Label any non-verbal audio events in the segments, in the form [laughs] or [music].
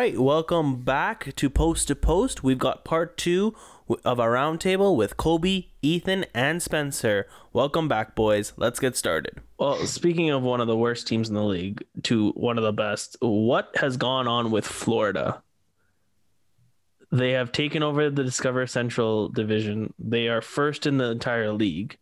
Right, welcome back to Post to Post. We've got part two of our roundtable with Colby, Ethan, and Spencer. Welcome back, boys. Let's get started. Well, speaking of one of the worst teams in the league to one of the best, what has gone on with Florida? They have taken over the Discover Central division. They are first in the entire league.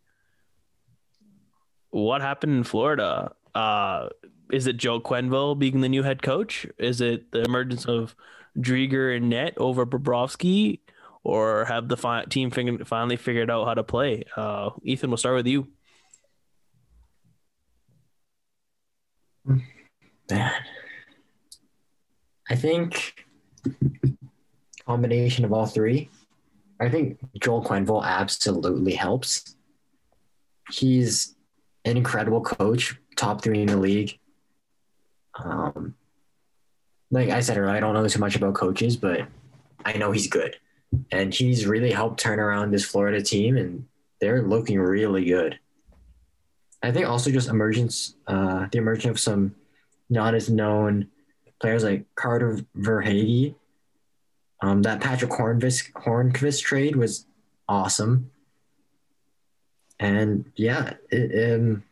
What happened in Florida? Uh, is it Joe Quenneville being the new head coach? Is it the emergence of Driedger and Net over Bobrovsky? Or have the fi- team fig- finally figured out how to play? Uh, Ethan, we'll start with you. Man. I think combination of all three. I think Joel Quenneville absolutely helps. He's an incredible coach, top three in the league. Um, like I said earlier, I don't know too much about coaches, but I know he's good, and he's really helped turn around this Florida team, and they're looking really good. I think also just emergence, uh, the emergence of some not as known players like Carter Verhaeghe. Um, that Patrick Hornqvist, Hornqvist trade was awesome. And yeah, it, um,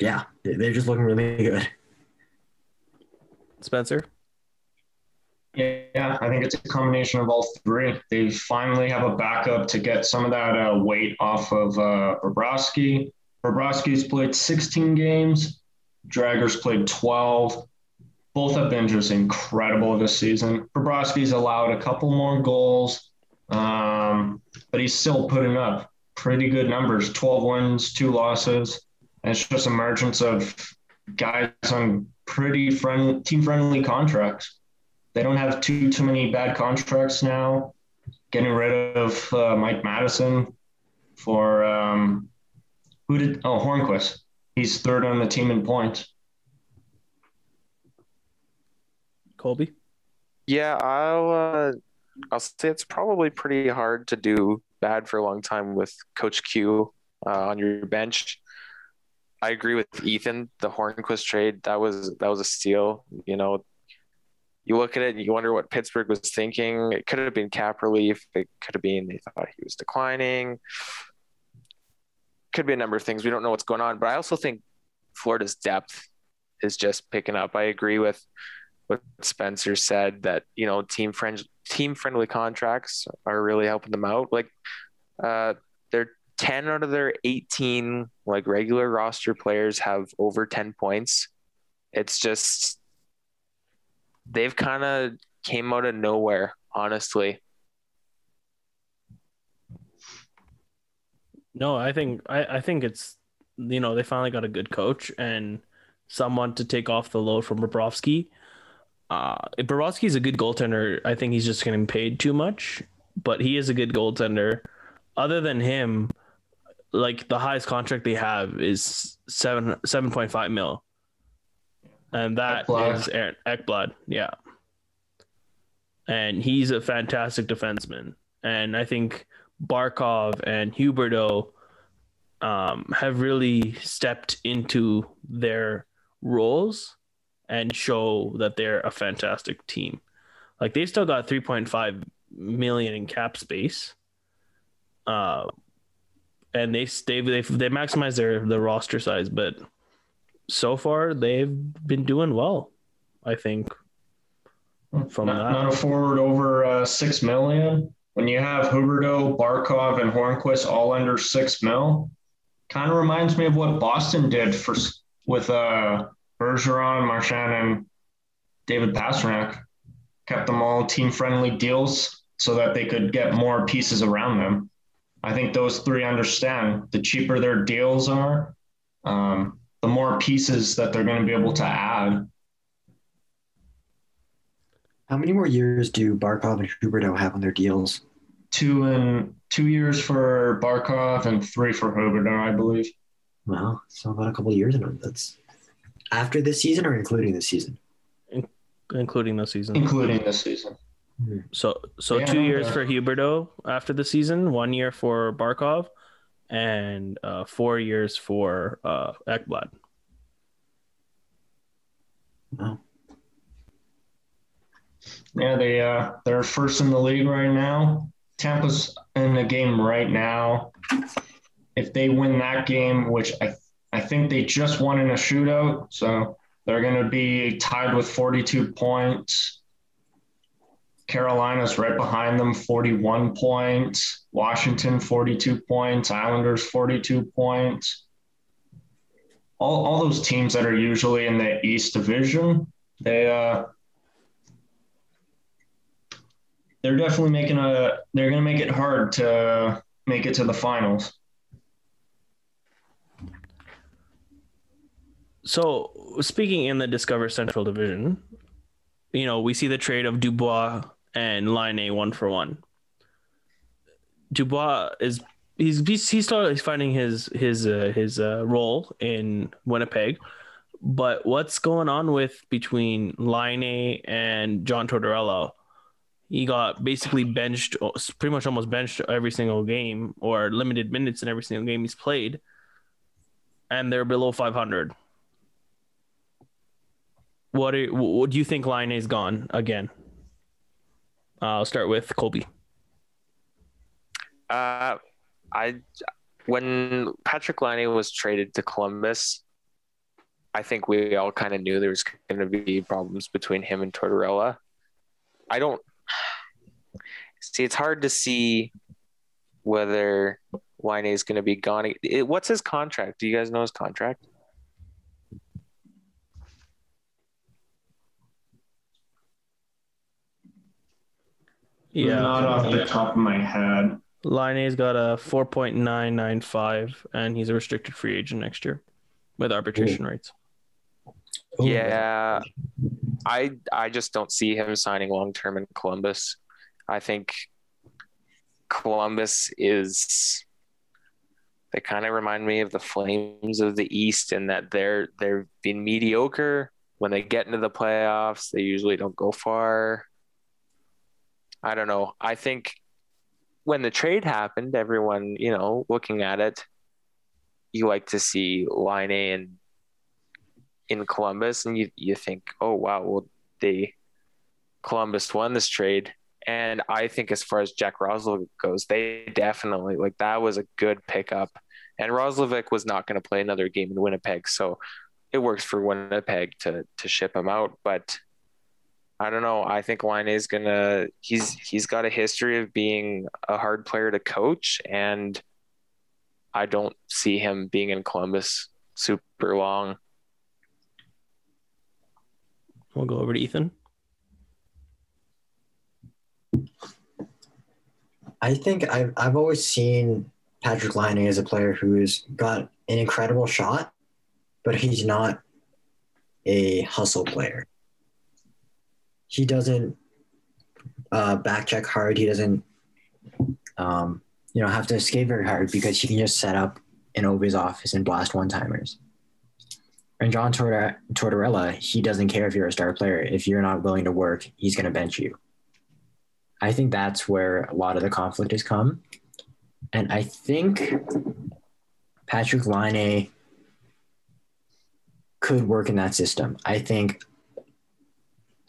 yeah, they're just looking really good. Spencer? Yeah, I think it's a combination of all three. They finally have a backup to get some of that uh, weight off of uh, Bobrovsky. Bobrovsky's played 16 games. Driedger's played 12. Both have been just incredible this season. Bobrovsky's allowed a couple more goals, um, but he's still putting up pretty good numbers 12 wins, two losses. And it's just emergence of guys on pretty friendly, team friendly contracts. They don't have too too many bad contracts now. Getting rid of uh, Mike Matheson for um, who did oh Hornqvist. He's third on the team in points. Colby. Yeah, I'll uh, I'll say it's probably pretty hard to do bad for a long time with Coach Q uh, on your bench. I agree with Ethan. The Hornqvist trade that was that was a steal. You know, you look at it and you wonder what Pittsburgh was thinking. It could have been cap relief. It could have been they thought he was declining. Could be a number of things. We don't know what's going on. But I also think Florida's depth is just picking up. I agree with what Spencer said that you know team friend team friendly contracts are really helping them out. Like uh, 10 out of their 18 like regular roster players have over 10 points. It's just they've kind of came out of nowhere, honestly. No, I think I, I think it's you know they finally got a good coach and someone to take off the load from Bobrovsky. Uh, is a good goaltender. I think he's just getting paid too much, but he is a good goaltender. Other than him, like the highest contract they have is seven seven point five mil, and that Ekblad. is Aaron Ekblad. Yeah, and he's a fantastic defenseman, and I think Barkov and Huberdeau um, have really stepped into their roles and show that they're a fantastic team. Like they still got 3.5 million in cap space. Uh, and they they they they maximize their the roster size, but so far they've been doing well. I think from not, that. Not a forward over uh, six million. When you have Huberdeau, Barkov, and Hornqvist all under six mil, kind of reminds me of what Boston did for with uh, Bergeron, Marchand, and David Pastrnak. Kept them all team friendly deals so that they could get more pieces around them. I think those three understand the cheaper their deals are, um, the more pieces that they're going to be able to add. How many more years do Barkov and Huberdeau have on their deals? Two and two years for Barkov and three for Huberdeau, I believe. Well, so about a couple years in them. That's after this season or including this season? In- including the season. Including this season. So so yeah, two years for Huberdeau after the season, one year for Barkov, and uh, four years for uh, Ekblad. Wow. Yeah, they uh, they're first in the league right now. Tampa's in the game right now. If they win that game, which I I think they just won in a shootout, so they're going to be tied with 42 points. Carolina's right behind them, 41 points. Washington, 42 points. Islanders, 42 points. All, all those teams that are usually in the East Division, they uh, they're definitely making a they're going to make it hard to make it to the finals. So speaking in the Discover Central Division, you know, we see the trade of Dubois and Laine one for one. Dubois is he's he's, he's still he's finding his his uh, his uh, role in Winnipeg, but what's going on with between Laine and John Tortorella? He got basically benched, pretty much almost benched every single game or limited minutes in every single game he's played, and they're below 500. What do, what do you think Laine is gone again? Uh, I'll start with Colby. Uh, I when Patrick Laine was traded to Columbus, I think we all kind of knew there was going to be problems between him and Tortorella. I don't see. It's hard to see whether Laine is going to be gone. It, what's his contract? Do you guys know his contract? Yeah, not off the top of my head. Laine's got a 4.995 and he's a restricted free agent next year with arbitration Ooh. rights. Yeah. I I just don't see him signing long term in Columbus. I think Columbus is they kind of remind me of the Flames of the East in that they're they've been mediocre when they get into the playoffs. They usually don't go far. I don't know. I think when the trade happened, everyone, you know, looking at it, you like to see Laine in in Columbus, and you you think, oh wow, well they Columbus won this trade, and I think as far as Jack Roslovic goes, they definitely like that was a good pickup, and Roslovic was not going to play another game in Winnipeg, so it works for Winnipeg to to ship him out, but I don't know. I think Laine is gonna. He's he's got a history of being a hard player to coach, and I don't see him being in Columbus super long. We'll go over to Ethan. I think I've I've always seen Patrick Laine as a player who's got an incredible shot, but he's not a hustle player he doesn't uh, back check hard. He doesn't, um, you know, have to escape very hard because he can just set up in Ovi's office and blast one timers. And John Tortorella, he doesn't care if you're a star player. If you're not willing to work, he's going to bench you. I think that's where a lot of the conflict has come. And I think Patrick Laine could work in that system. I think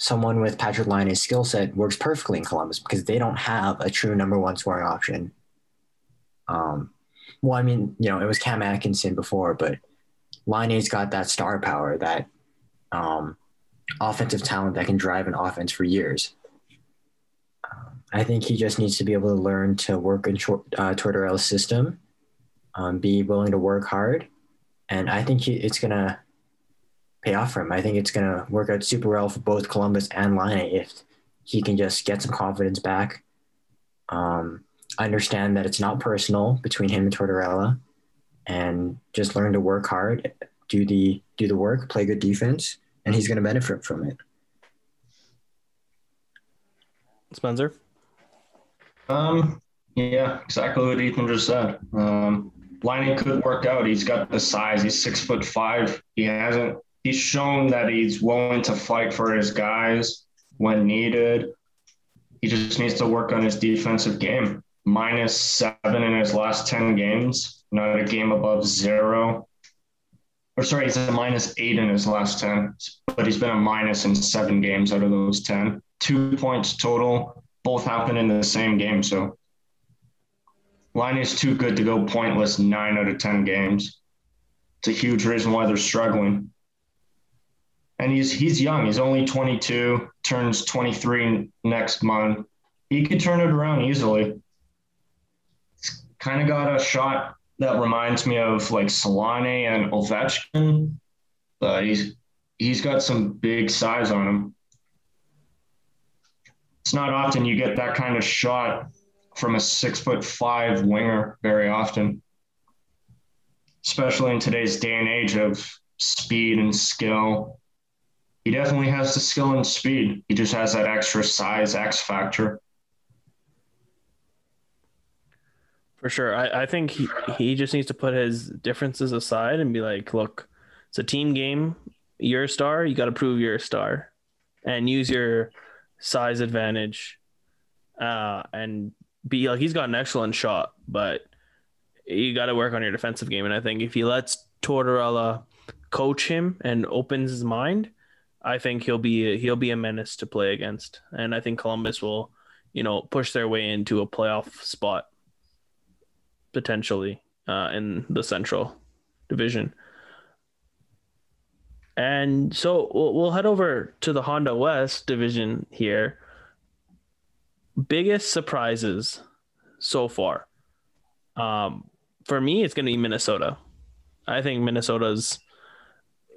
someone with Patrick Laine's skill set works perfectly in Columbus because they don't have a true number one scoring option. Um, well, I mean, you know, it was Cam Atkinson before, but Laine's got that star power, that um, offensive talent that can drive an offense for years. Um, I think he just needs to be able to learn to work in uh, Tortorella's system, um, be willing to work hard, and I think he, it's gonna pay off for him. I think it's going to work out super well for both Columbus and Laine if he can just get some confidence back. Um, understand that it's not personal between him and Tortorella, and just learn to work hard, do the do the work, play good defense, and he's going to benefit from it. Spencer. Um. Yeah, exactly what Ethan just said. Um, Laine could work out. He's got the size. He's six foot five. He hasn't he's shown that he's willing to fight for his guys when needed. He just needs to work on his defensive game. Minus seven in his last 10 games, not a game above zero. Or sorry, he's a minus eight in his last 10, but he's been a minus in seven games out of those 10. two points total. Both happened in the same game. So Laine is too good to go pointless nine out of 10 games. It's a huge reason why they're struggling. And he's he's young. He's only 22, turns 23 next month. He could turn it around easily. He's kind of got a shot that reminds me of like Selanne and Ovechkin. But he's he's got some big size on him. It's not often you get that kind of shot from a six foot five winger very often, especially in today's day and age of speed and skill. He definitely has the skill and speed. He just has that extra size X factor. For sure. I, I think he, he just needs to put his differences aside and be like, look, it's a team game. You're a star. You got to prove you're a star and use your size advantage uh, and be like, he's got an excellent shot, but you got to work on your defensive game. And I think if he lets Tortorella coach him and opens his mind, I think he'll be he'll be a menace to play against. And I think Columbus will, you know, push their way into a playoff spot potentially uh, in the Central Division. And so we'll, we'll head over to the Honda West Division here. Biggest surprises so far. Um, for me, it's going to be Minnesota. I think Minnesota's,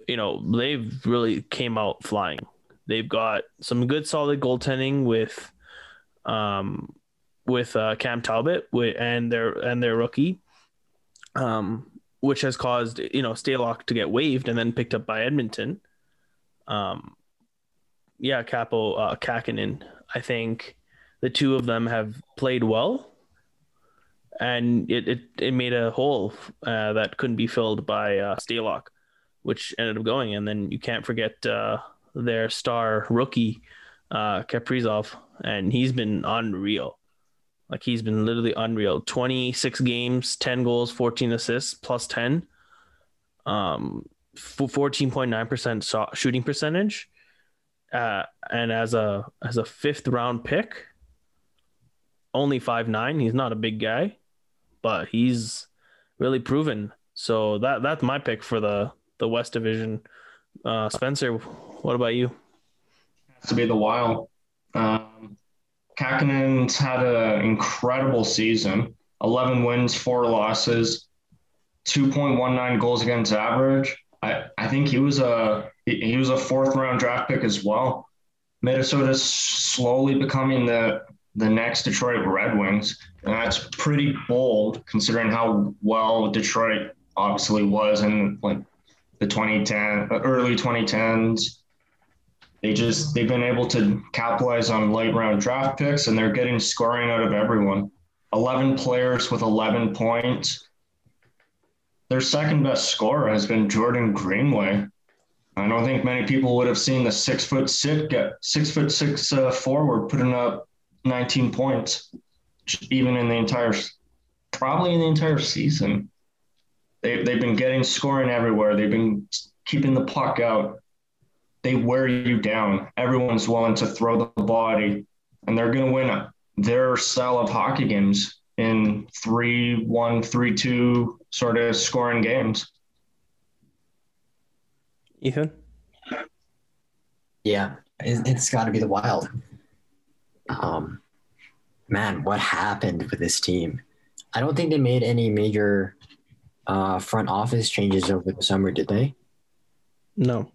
you know, they've really came out flying. They've got some good, solid goaltending with, um, with uh, Cam Talbot and their and their rookie, um, which has caused you know Stalock to get waived and then picked up by Edmonton. Um, yeah, Kaapo uh, Kahkonen. I think the two of them have played well, and it it, it made a hole uh, that couldn't be filled by uh, Stalock, which ended up going. And then you can't forget uh, their star rookie uh, Kaprizov, and he's been unreal. Like he's been literally unreal. 26 games, 10 goals, 14 assists, plus 10. Um 14.9% shooting percentage. Uh, and as a as a fifth round pick, only five nine. He's not a big guy, but he's really proven. So that that's my pick for the the West Division. Uh, Spencer, what about you? Has to be the Wild. Um, Kahkonen's had an incredible season 11 wins, four losses, 2.19 goals against average. I, I think he was a he was a fourth round draft pick as well. Minnesota's slowly becoming the the next Detroit Red Wings, and that's pretty bold considering how well Detroit obviously was in like the 2010 early 2010s they just they've been able to capitalize on late round draft picks and they're getting scoring out of everyone. 11 players with 11 points. Their second best scorer has been jordan greenway. I don't think many people would have seen the six foot six get six foot six uh, forward putting up 19 points even in the entire probably in the entire season they, they've been getting scoring everywhere they've been keeping the puck out they wear you down. Everyone's willing to throw the body, and they're going to win their style of hockey games in 3 1, 3 2 sort of scoring games. Ethan? Yeah, it, has got to be the Wild. Um, man, what happened with this team? I don't think they made any major uh, front office changes over the summer, did they? No.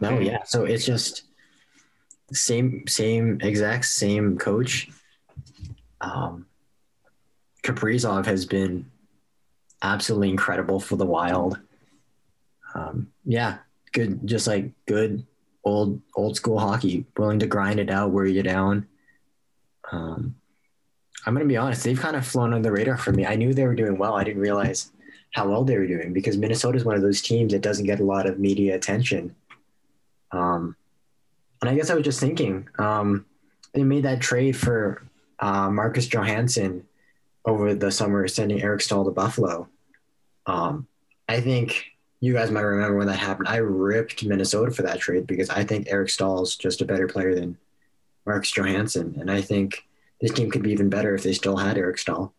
No, yeah. So it's just same, same exact same coach. Um, Kaprizov has been absolutely incredible for the Wild. Um, yeah, good, just like good old old school hockey, willing to grind it out, wear you down. Um, I'm gonna be honest; they've kind of flown under the radar for me. I knew they were doing well. I didn't realize how well they were doing because Minnesota is one of those teams that doesn't get a lot of media attention. Um, and I guess I was just thinking, um, they made that trade for uh, Marcus Johansson over the summer, sending Eric Staal to Buffalo. Um, I think you guys might remember when that happened. I ripped Minnesota for that trade because I think Eric Staal is just a better player than Marcus Johansson, and I think this team could be even better if they still had Eric Staal.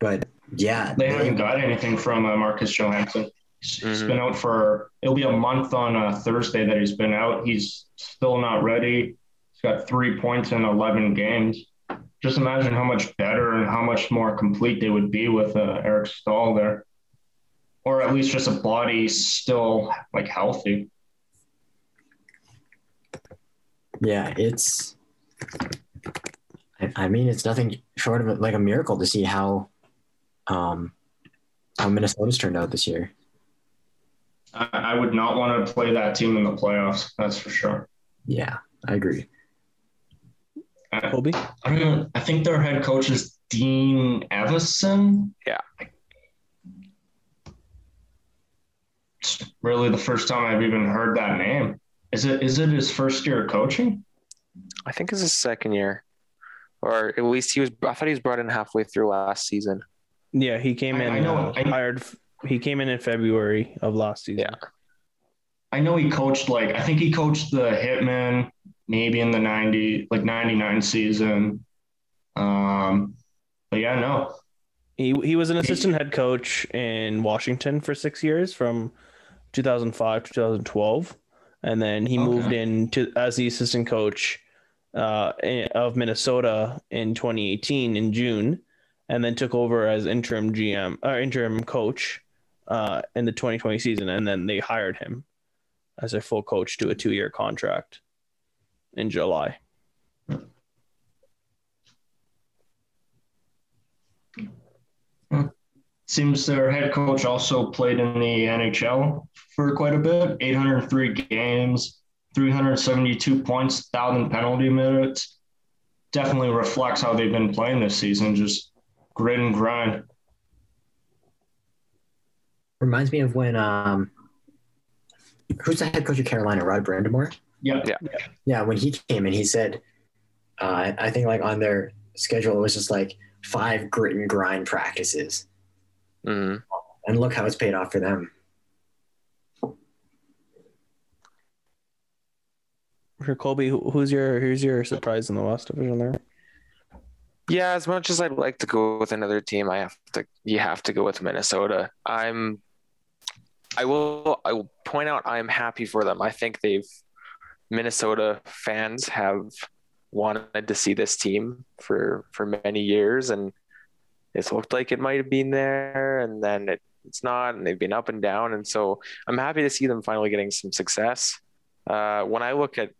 But yeah, They haven't got anything from uh, Marcus Johansson. He's he's Mhm. been out for it'll be a month on uh, Thursday that he's been out. He's still not ready. He's got three points in eleven games. Just imagine how much better and how much more complete they would be with uh, Eric Staal there, or at least just a body still like healthy. yeah, it's. I, I mean, it's nothing short of like a miracle to see how, um, how Minnesota's turned out this year. I, I would not want to play that team in the playoffs. That's for sure. Yeah, I agree. I, Kobe. I don't. I think their head coach is Dean Evason. Yeah. It's really the first time I've even heard that name. Is it is it his first year of coaching? I think it's his second year, or at least he was. I thought he was brought in halfway through last season. Yeah, he came I- in. I know- uh, I- hired. He came in in February of last season. Yeah. I know he coached like I think he coached the Hitmen maybe in the 90 like 99 season. Um but yeah, no. He he was an assistant head coach in Washington for six years from 2005 to 2012, and then he Okay. moved in to as the assistant coach uh, of Minnesota in 2018 in June, and then took over as interim GM or interim coach uh, in the 2020 season, and then they hired him as a full coach to a two year contract in July. Seems their head coach also played in the NHL for quite a bit. 803 games, 372 points, 1,000 penalty minutes. Definitely reflects how they've been playing this season. Just grit and grind. Reminds me of when um, who's the head coach of Carolina? Rod Brind'Amour. Yeah. Yeah. Yeah, when he came in, he said, uh, I think like on their schedule it was just like five grit and grind practices, hmm and look how it's paid off for them. For Colby, who's your who's your surprise in the West Division there? Yeah, as much as I'd like to go with another team, I have to. You have to go with Minnesota. I'm. I will. I will point out. I'm happy for them. I think they've. Minnesota fans have wanted to see this team for for many years, and it's looked like it might have been there, and then it, it's not, and they've been up and down, and so I'm happy to see them finally getting some success. Uh, when I look at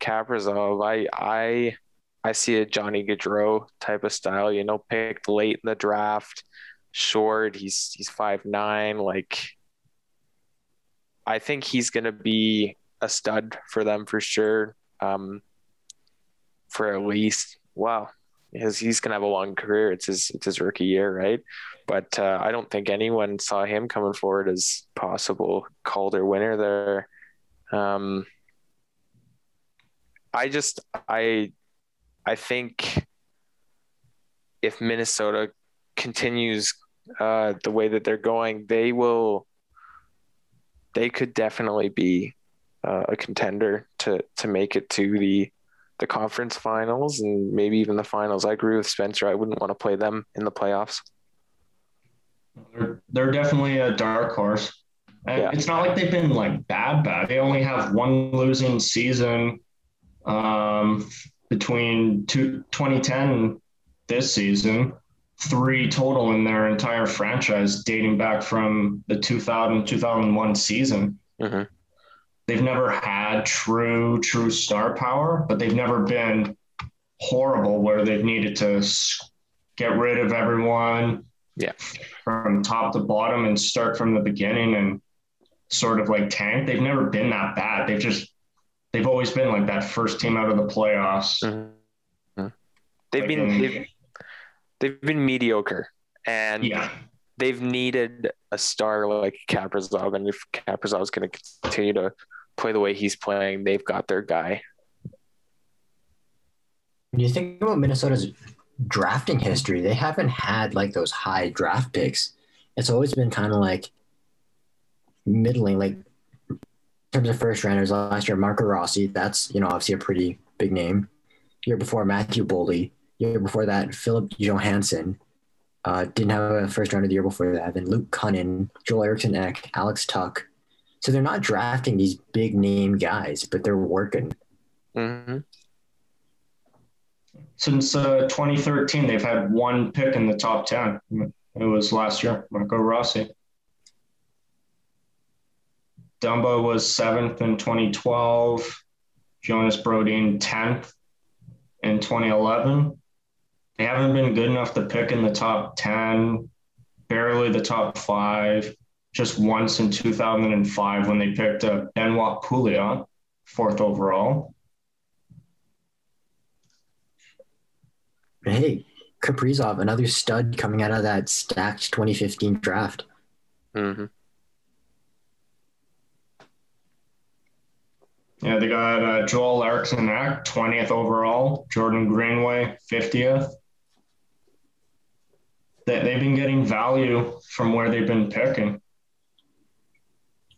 Kaprizov, I I I see a Johnny Gaudreau type of style, you know, picked late in the draft, short. He's he's five nine. Like, I think he's gonna be a stud for them for sure. Um, for at least wow, because he's gonna have a long career. It's his it's his rookie year, right? But uh, I don't think anyone saw him coming forward as possible Calder winner there. Um, I just I I think if Minnesota continues uh, the way that they're going, they will. They could definitely be uh, a contender to to make it to the the conference finals and maybe even the finals. I agree with Spencer. I wouldn't want to play them in the playoffs. They're, they're definitely a dark horse. And Yeah. it's not like they've been like bad, bad. They only have one losing season um, between two, 2010 and this season, three total in their entire franchise dating back from the 2000 2001 season. Mhm. They've never had true, true star power, but they've never been horrible where they've needed to get rid of everyone Yeah. from top to bottom and start from the beginning and sort of like tank. They've never been that bad. They've just they've always been like that first team out of the playoffs. Mhm. They've Like been in- they've, they've been mediocre, and yeah. they've needed a star like Kaprizov, and if Kaprizov's going to continue to play the way he's playing, they've got their guy. When you think about Minnesota's drafting history, they haven't had like those high draft picks. It's always been kind of like middling. Like terms of first rounders last year, Marco Rossi, that's, you know, obviously a pretty big name. Year before, Matthew Boldy. Year before that, Filip Johansson. Uh, didn't have a first rounder the year before that. Then Luke Kunin, Joel Eriksson Ek, Alex Tuch. So they're not drafting these big name guys, but they're working. Mm-hmm. Since uh, 2013, they've had one pick in the top 10. It was last year, Marco Rossi. Dumba was seventh in 2012. Jonas Brodin 10th in 2011. They haven't been good enough to pick in the top 10, barely the top five, just once in 2005 when they picked up Benoit Pouliot, fourth overall. Hey, Kaprizov, another stud coming out of that stacked 2015 draft. Mm-hmm. Yeah, they got uh, Joel Eriksson Ek, 20th overall, Jordan Greenway, 50th. They, they've been getting value from where they've been picking.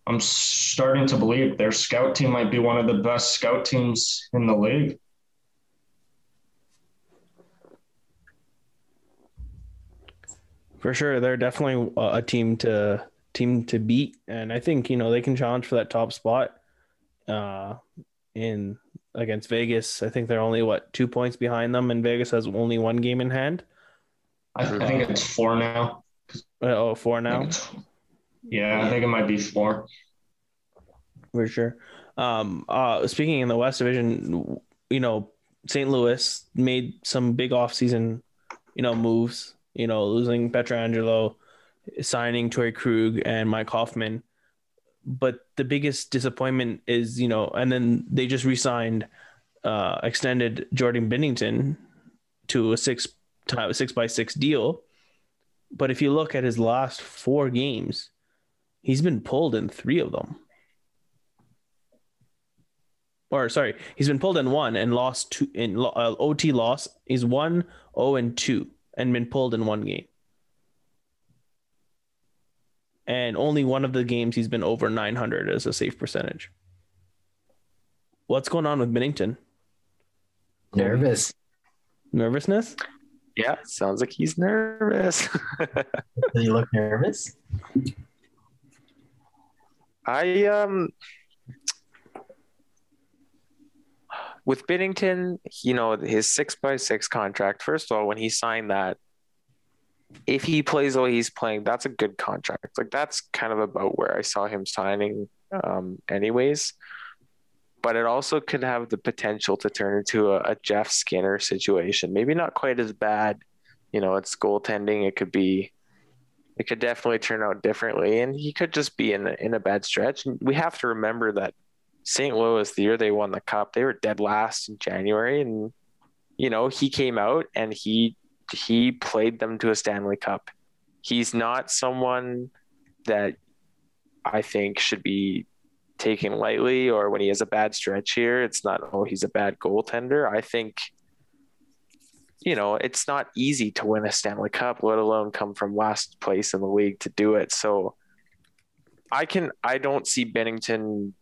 I'm starting to believe their scout team might be one of the best scout teams in the league. For sure, they're definitely a team to team to beat, and I think you know they can challenge for that top spot. Uh, in against Vegas, I think they're only what two points behind them, and Vegas has only one game in hand. I, I think it's four now. Uh, oh, four now. Yeah, I think it might be four. For sure. Um, uh, speaking in the West Division, you know, St. Louis made some big offseason, you know, moves you know, losing Pietrangelo, signing Torey Krug and Mike Hoffman. But the biggest disappointment is, you know, and then they just re-signed, uh, extended Jordan Binnington to a six time six by six deal. But if you look at his last four games, he's been pulled in three of them. Or sorry, he's been pulled in one and lost two in uh, OT loss. He's one, oh, and two and been pulled in one game. And only one of the games he's been over 900 as a safe percentage. What's going on with Binnington? Nervous. Nervousness? Yeah, sounds like he's nervous. [laughs] Does he look nervous? I um with Binnington, you know, his six by six contract, first of all, when he signed that, if he plays the way he's playing, that's a good contract. Like that's kind of about where I saw him signing, um, anyways. But it also could have the potential to turn into a, a Jeff Skinner situation. Maybe not quite as bad. You know, it's goaltending. It could be, it could definitely turn out differently, and he could just be in in a bad stretch. And we have to remember that St. Louis, the year they won the cup, they were dead last in January, and you know he came out and he he played them to a Stanley Cup. He's not someone that I think should be taken lightly, or when he has a bad stretch here, it's not oh he's a bad goaltender. I think you know it's not easy to win a Stanley Cup, let alone come from last place in the league to do it. So I can I don't see Binnington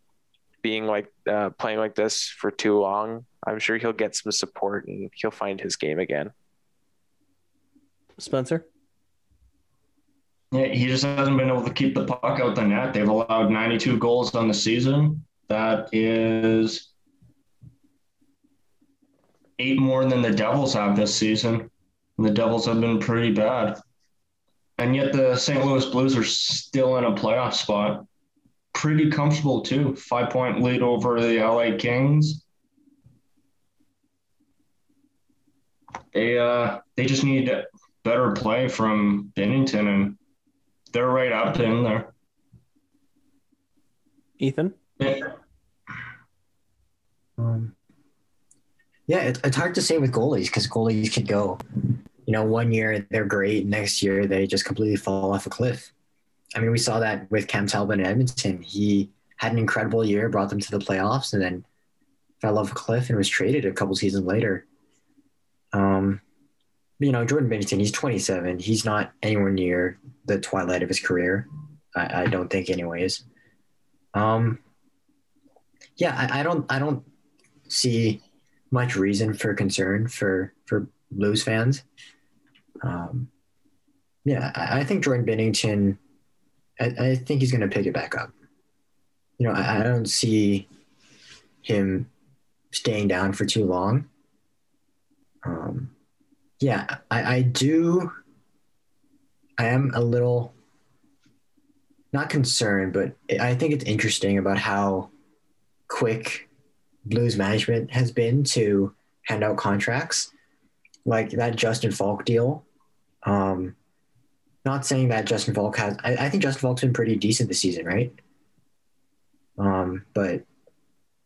being like uh, playing like this for too long. I'm sure he'll get some support and he'll find his game again. Spencer. Yeah, he just hasn't been able to keep the puck out the net. They've allowed 92 goals on the season. That is eight more than the Devils have this season. And the Devils have been pretty bad. And yet the St. Louis Blues are still in a playoff spot pretty comfortable too. Five point lead over the LA Kings. They uh they just need better play from Binnington, and they're right up in there. Ethan? Yeah. Um, yeah, it, it's hard to say with goalies because goalies could go, you know, one year they're great, next year they just completely fall off a cliff. I mean, we saw that with Cam Talbot in Edmonton. He had an incredible year, brought them to the playoffs, and then fell off a cliff and was traded a couple seasons later. Um, you know, Jordan Binnington, he's 27. He's not anywhere near the twilight of his career. I, I don't think, anyways. Um, yeah, I, I don't I don't see much reason for concern for for Blues fans. Um, yeah, I, I think Jordan Binnington, I, I think he's going to pick it back up. You know, I, I don't see him staying down for too long. Um, yeah, I, I do. I am a little not concerned, but I think it's interesting about how quick Blues management has been to hand out contracts, like that Justin Faulk deal. Um, not saying that Justin Faulk has. I, I think Justin Faulk's been pretty decent this season, right? Um, but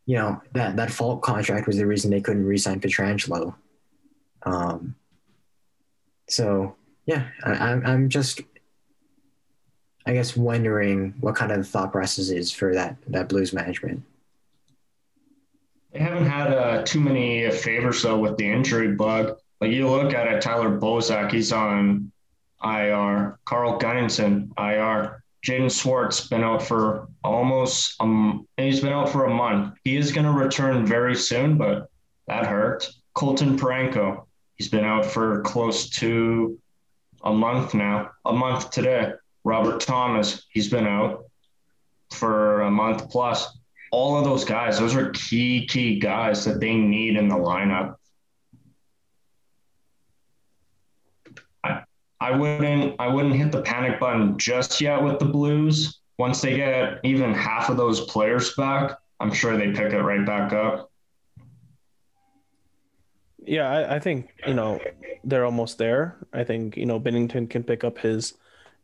you know that that Faulk contract was the reason they couldn't re-sign Pietrangelo. Um, so yeah, I, I'm I'm just I guess wondering what kind of thought process is for that that Blues management. They haven't had uh, too many favors though with the injury bug. Like you look at it, Tyler Bozak, he's on IR. Carl Gunnarsson, IR. Jaden Schwartz been out for almost um he's been out for a month. He is going to return very soon, but that hurt. Colton Parayko, he's been out for close to a month now, a month today. Robert Thomas, he's been out for a month plus. All of those guys, those are key, key guys that they need in the lineup. I, I wouldn't I wouldn't hit the panic button just yet with the Blues. Once they get even half of those players back, I'm sure they pick it right back up. Yeah, I, I think, you know, they're almost there. I think, you know, Binnington can pick up his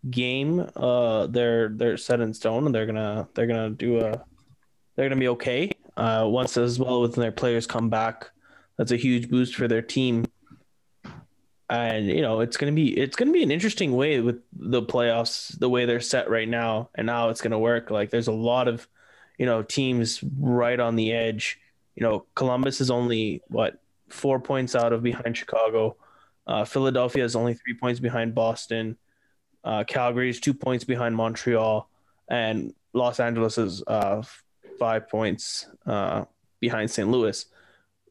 game, uh, they're they're set in stone, and they're gonna they're gonna do a they're gonna be okay. Uh, once as well when their players come back, that's a huge boost for their team. And you know it's gonna be it's gonna be an interesting way with the playoffs, the way they're set right now, and how it's gonna work. Like there's a lot of, you know, teams right on the edge. You know, Columbus is only what four points out of behind Chicago. Uh, Philadelphia is only three points behind Boston. Uh, Calgary is two points behind Montreal, and Los Angeles is uh, five points uh, behind St. Louis.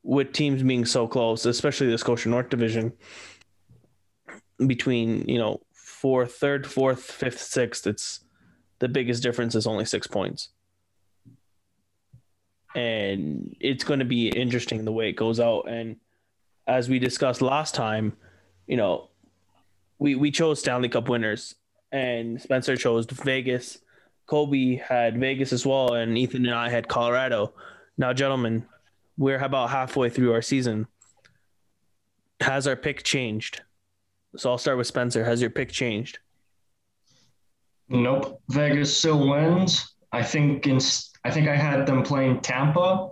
With teams being so close, especially the Scotia North Division, between you know fourth, third, fourth, fifth, sixth, it's the biggest difference is only six points, and it's going to be interesting the way it goes out. And as we discussed last time, you know, we we chose Stanley Cup winners, and Spencer chose Vegas. Kobe had Vegas as well, and Ethan and I had Colorado. Now, gentlemen, we're about halfway through our season. Has our pick changed? So I'll start with Spencer. Has your pick changed? Nope. Vegas still wins. I think in, I think I had them playing Tampa.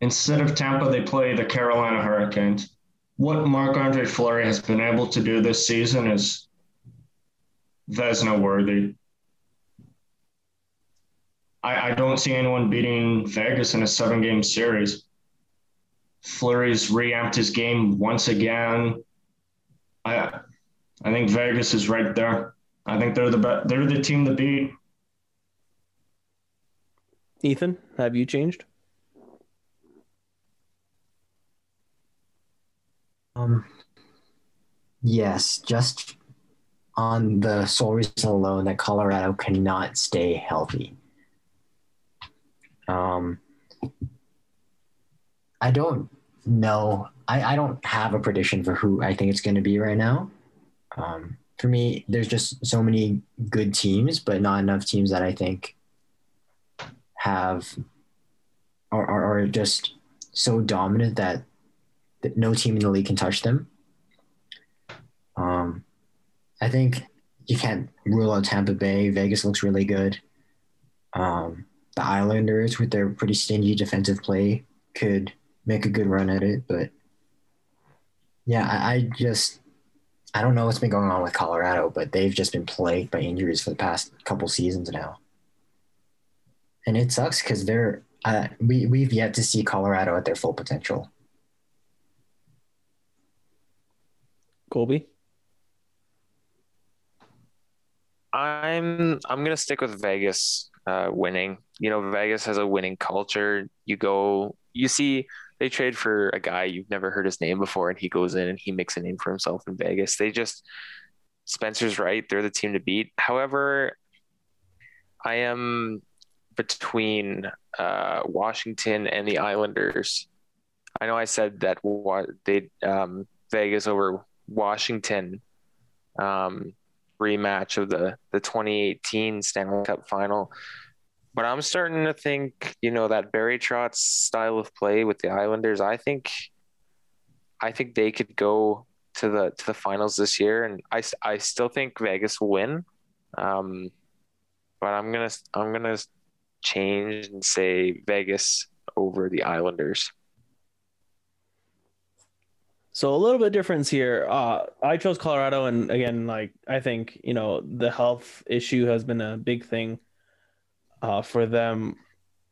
Instead of Tampa, they play the Carolina Hurricanes what Marc Andre Fleury has been able to do this season is Vezina worthy. I, I don't see anyone beating Vegas in a seven game series. Fleury's reamped his game once again. I I think Vegas is right there. I think they're the be- they're the team to beat. Ethan, have you changed? Um, yes, just on the sole reason alone that Colorado cannot stay healthy. Um, I don't know. I, I don't have a prediction for who I think it's going to be right now. Um, for me, there's just so many good teams, but not enough teams that I think have are, are, are just so dominant that that no team in the league can touch them. Um, I think you can't rule out Tampa Bay. Vegas looks really good. Um, the Islanders, with their pretty stingy defensive play, could make a good run at it. But yeah, I, I just I don't know what's been going on with Colorado, but they've just been plagued by injuries for the past couple seasons now, and it sucks because they're uh, we we've yet to see Colorado at their full potential. Colby? I'm I'm gonna stick with Vegas uh, winning. you know, Vegas has a winning culture. You go, you see, they trade for a guy you've never heard his name before, and he goes in and he makes a name for himself in Vegas. They just, Spencer's right. They're the team to beat. However, I am between uh, Washington and the Islanders. I know I said that they um, Vegas over Washington um, rematch of the the 2018 Stanley Cup final. But I'm starting to think, you know, that Barry Trotz style of play with the Islanders. I think, I think they could go to the to the finals this year, and I, I still think Vegas will win. Um, but I'm gonna I'm gonna change and say Vegas over the Islanders. So a little bit difference here. Uh, I chose Colorado, and again, like I think you know the health issue has been a big thing uh, for them.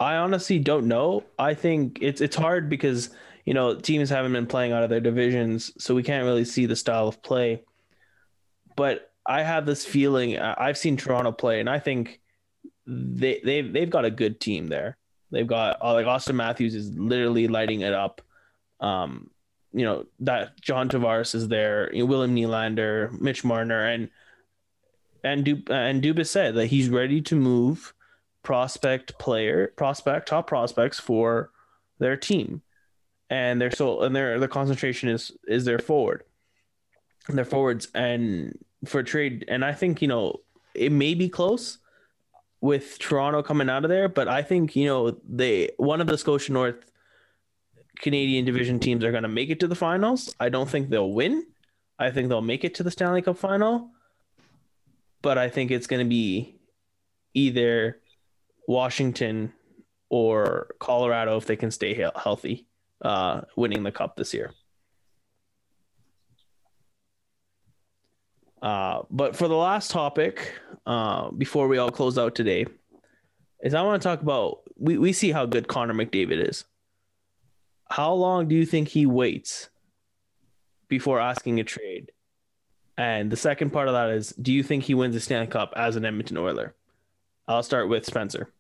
I honestly don't know. I think it's it's hard because you know teams haven't been playing out of their divisions, so we can't really see the style of play. But I have this feeling. I've seen Toronto play, and I think they they've they've got a good team there. They've got uh, like Auston Matthews is literally lighting it up. Um, you know that John Tavares is there, you know, William Nylander, Mitch Marner, and and and Dubas said that he's ready to move prospect player prospect top prospects for their team, and their so and their the concentration is is their forward, their forwards and for trade. And I think you know it may be close with Toronto coming out of there, but I think you know they one of the Scotia North Canadian division teams are going to make it to the finals. I don't think they'll win. I think they'll make it to the Stanley Cup final. But I think it's going to be either Washington or Colorado if they can stay he- healthy, uh, winning the cup this year. Uh, but for the last topic, uh, before we all close out today, is I want to talk about we, we see how good Connor McDavid is how long do you think he waits before asking a trade? And the second part of that is, do you think he wins the Stanley Cup as an Edmonton Oiler? I'll start with Spencer.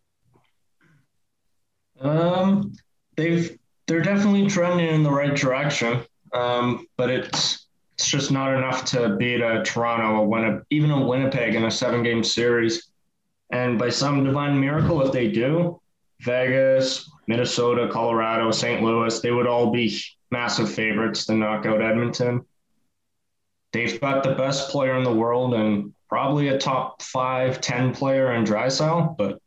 Um, they've they're definitely trending in the right direction, um, but it's it's just not enough to beat a Toronto a, even a Winnipeg in a seven game series. And by some divine miracle, if they do, Vegas, Minnesota, Colorado, St. Louis, they would all be massive favorites to knock out Edmonton. They've got the best player in the world and probably a top five, 10 player in Draisaitl, but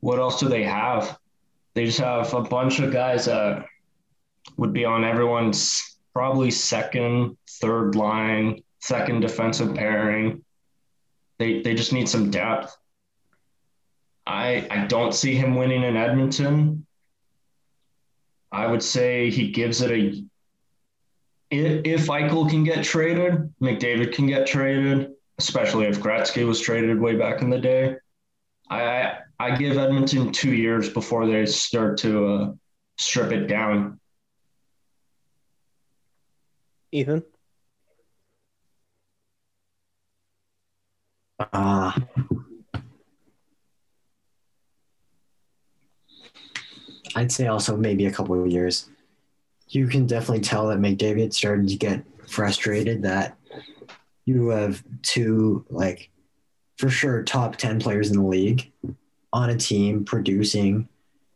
what else do they have? They just have a bunch of guys that would be on everyone's probably second, third line, second defensive pairing. They, they just need some depth. I, I don't see him winning in Edmonton. I would say he gives it a. If, if Eichel can get traded, McDavid can get traded, especially if Gretzky was traded way back in the day. I I give Edmonton two years before they start to uh, strip it down. Ethan. Uh, I'd say also maybe a couple of years. You can definitely tell that McDavid started to get frustrated that you have two like for sure top 10 players in the league on a team producing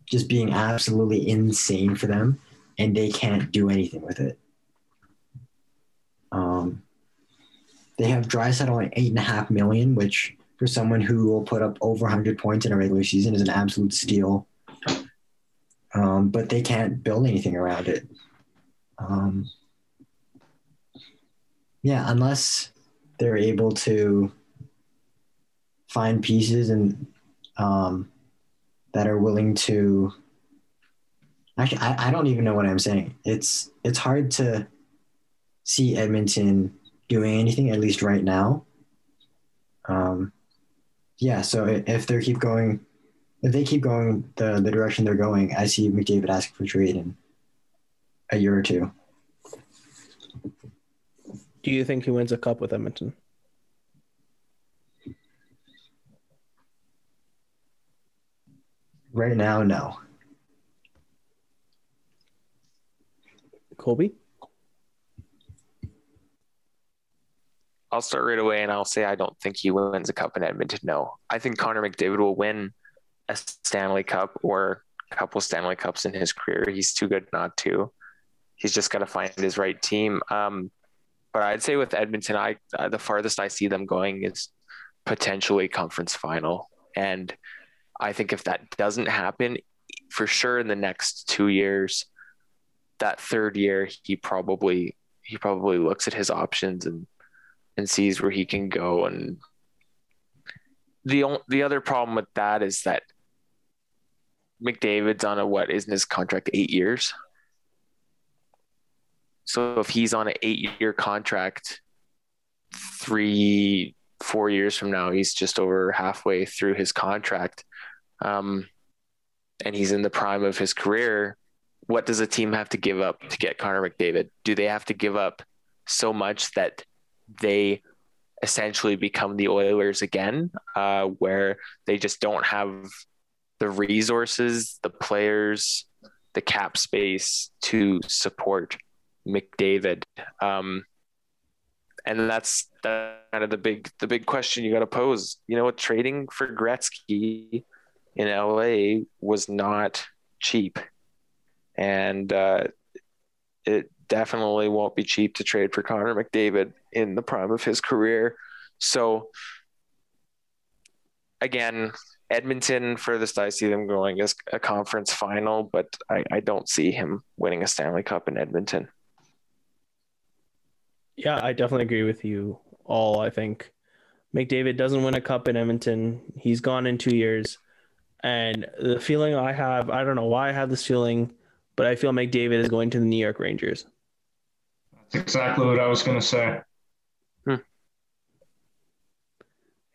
just being absolutely insane for them and they can't do anything with it um, they have Draisaitl at eight and a half million which for someone who will put up over 100 points in a regular season is an absolute steal um, but they can't build anything around it. Um, yeah, unless they're able to find pieces and um, that are willing to. Actually, I, I don't even know what I'm saying. It's it's hard to see Edmonton doing anything at least right now. Um, yeah, so if they keep going if they keep going the, the direction they're going, I see McDavid asking for trade in a year or two. Do you think he wins a cup with Edmonton? Right now, no. Colby? I'll start right away and I'll say I don't think he wins a cup in Edmonton. No, I think Connor McDavid will win a Stanley Cup or a couple Stanley Cups in his career. He's too good not to. He's just got to find his right team. Um, but I'd say with Edmonton, I uh, the farthest I see them going is potentially conference final, and I think if that doesn't happen, for sure in the next two years, that third year he probably he probably looks at his options and and sees where he can go and the the other problem with that is that McDavid's on a what isn't his contract eight years. So if he's on an eight year contract, three four years from now, he's just over halfway through his contract, um, and he's in the prime of his career. What does a team have to give up to get Connor McDavid? Do they have to give up so much that they essentially become the Oilers again, uh, where they just don't have the resources, the players, the cap space to support McDavid. Um, and that's kind of the big the big question you got to pose. You know, trading for Gretzky in LA was not cheap, and uh, it definitely won't be cheap to trade for Connor McDavid in the prime of his career. So, again, Edmonton, furthest I see them going is a conference final, but I, I don't see him winning a Stanley Cup in Edmonton. Yeah, I definitely agree with you all. I think McDavid doesn't win a cup in Edmonton. He's gone in two years. And the feeling I have, I don't know why I have this feeling, but I feel McDavid is going to the New York Rangers. That's exactly what I was going to say.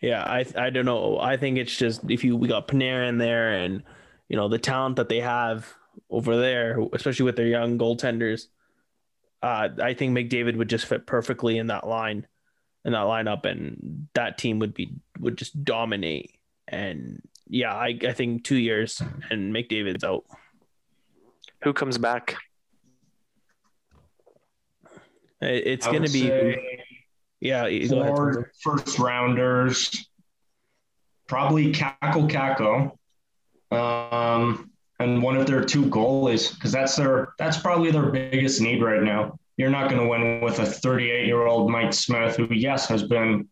Yeah, I I don't know. I think it's just if you we got Panarin there and you know the talent that they have over there, especially with their young goaltenders. Uh, I think McDavid would just fit perfectly in that line, in that lineup, and that team would be would just dominate. And yeah, I I think two years and McDavid's out. Who comes back? It's going to be yeah, four first rounders, probably Kaapo Kakko, um, and one of their two goalies because that's their that's probably their biggest need right now. You're not going to win with a 38 year old Mike Smith, who yes has been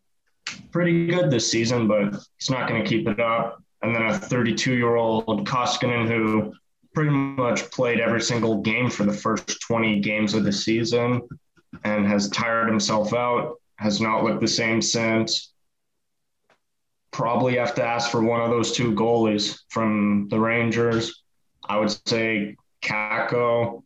pretty good this season, but he's not going to keep it up. And then a 32 year old Koskinen who pretty much played every single game for the first 20 games of the season and has tired himself out has not looked the same since. Probably have to ask for one of those two goalies from the Rangers. I would say Kakko,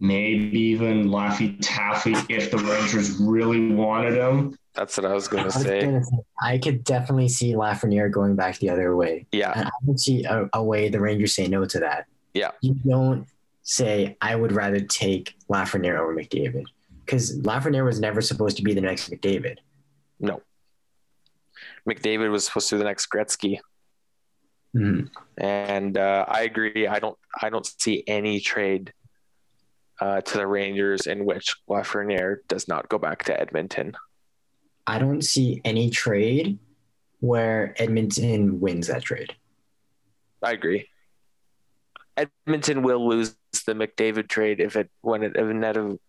maybe even Laffy Taffy if the Rangers really wanted him. That's what I was going to say. I could definitely see Lafreniere going back the other way. Yeah. And I would see a, a way the Rangers say no to that. Yeah. You don't say, I would rather take Lafreniere over McDavid because Lafreniere was never supposed to be the next McDavid. No. McDavid was supposed to be the next Gretzky. Mm-hmm. And uh, I agree. I don't. I don't see any trade uh, to the Rangers in which Lafreniere does not go back to Edmonton. I don't see any trade where Edmonton wins that trade. I agree. Edmonton will lose the McDavid trade if it when it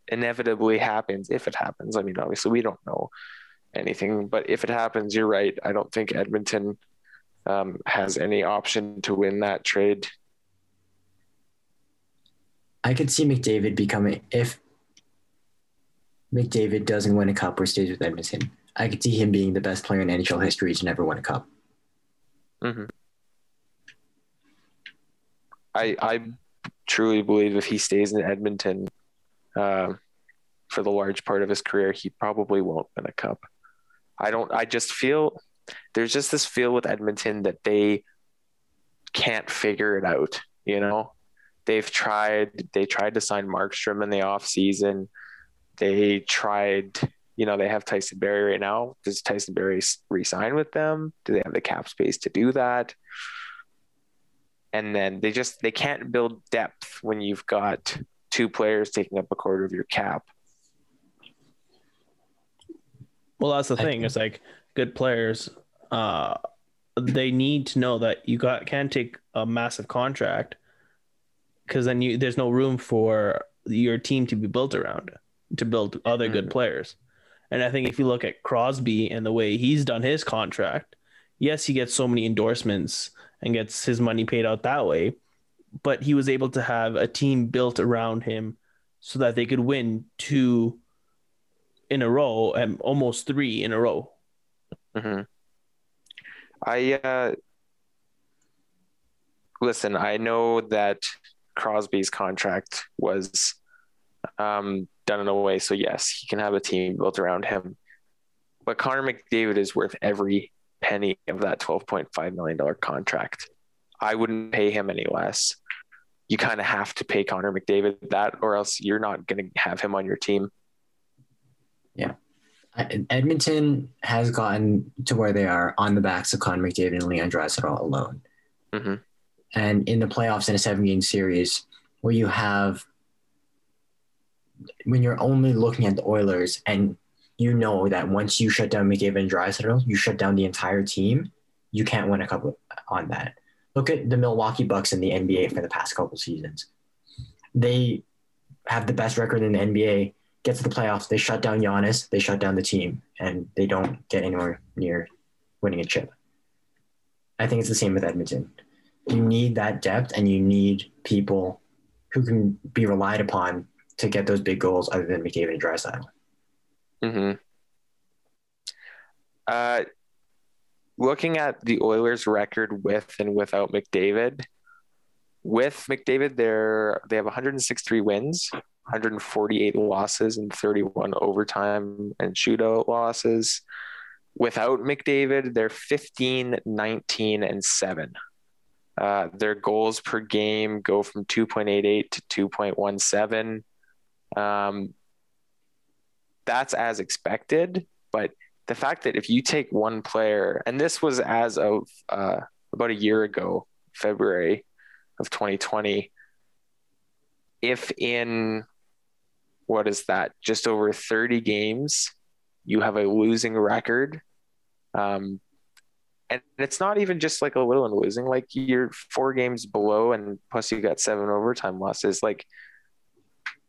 inevitably happens. If it happens, I mean, obviously we don't know anything, but if it happens, you're right. I don't think Edmonton um, has any option to win that trade. I could see McDavid becoming if McDavid doesn't win a cup or stays with Edmonton. I could see him being the best player in NHL history to never win a cup. Mm-hmm. I I truly believe if he stays in Edmonton uh, for the large part of his career, he probably won't win a cup. I don't. I just feel there's just this feel with Edmonton that they can't figure it out. You know, they've tried. They tried to sign Markstrom in the off season. They tried. You know, they have Tyson Barrie right now. Does Tyson Barrie resign with them? Do they have the cap space to do that? And then they just they can't build depth when you've got two players taking up a quarter of your cap. Well, that's the thing. It's like good players. Uh, they need to know that you got can't take a massive contract because then you there's no room for your team to be built around to build other good players. And I think if you look at Crosby and the way he's done his contract, yes, he gets so many endorsements and gets his money paid out that way, but he was able to have a team built around him so that they could win two in a row and almost three in a row. hmm I uh, listen. I know that Crosby's contract was um, done in a way so yes, he can have a team built around him. But Connor McDavid is worth every penny of that twelve point five million dollar contract. I wouldn't pay him any less. You kind of have to pay Connor McDavid that, or else you're not going to have him on your team. Yeah. Edmonton has gotten to where they are on the backs of Connor McDavid and Leon Draisaitl alone. hmm And in the playoffs in a seven game series where you have, when you're only looking at the Oilers and you know that once you shut down and Draisaitl, you shut down the entire team, you can't win a couple on that. Look at the Milwaukee Bucks in the NBA for the past couple seasons. They have the best record in the NBA get to the playoffs, they shut down Giannis, they shut down the team, and they don't get anywhere near winning a chip. I think it's the same with Edmonton. You need that depth, and you need people who can be relied upon to get those big goals, other than McDavid and Draisaitl. Hmm Uh, looking at the Oilers' record with and without McDavid, with McDavid, they're they have 163 wins, 148 losses, and 31 overtime and shootout losses. Without McDavid, they're 15, 19, and 7. Uh, their goals per game go from 2.88 to 2.17. Um, that's as expected, but the fact that if you take one player, and this was as of uh, about a year ago, February of 2020, if in what is that, just over 30 games, you have a losing record. Um, and it's not even just like a little in losing, like you're four games below, and plus you got seven overtime losses. Like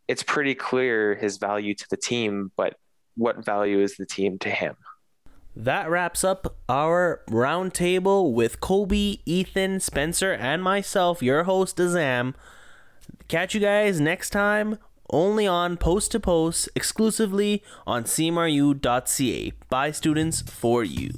it's pretty clear his value to the team, but what value is the team to him? That wraps up our roundtable with Colby, Ethan, Spencer, and myself, your host, Azam. Catch you guys next time, only on Post to Post, exclusively on CMRU.ca. By students for you.